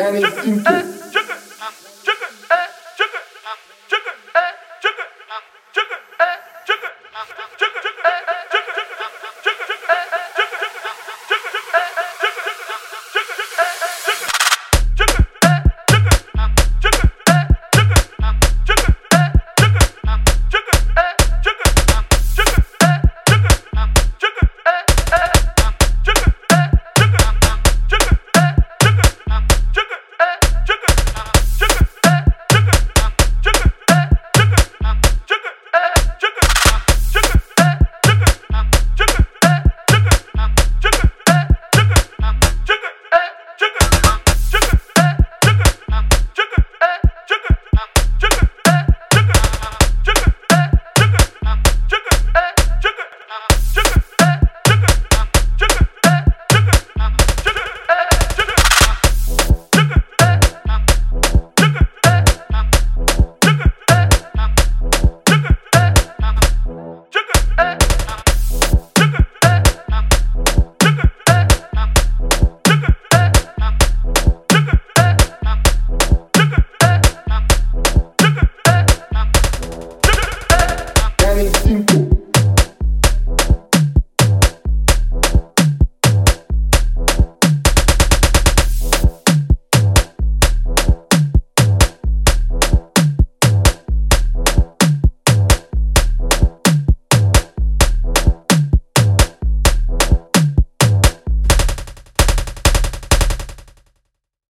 Danny Stinker. Sugar!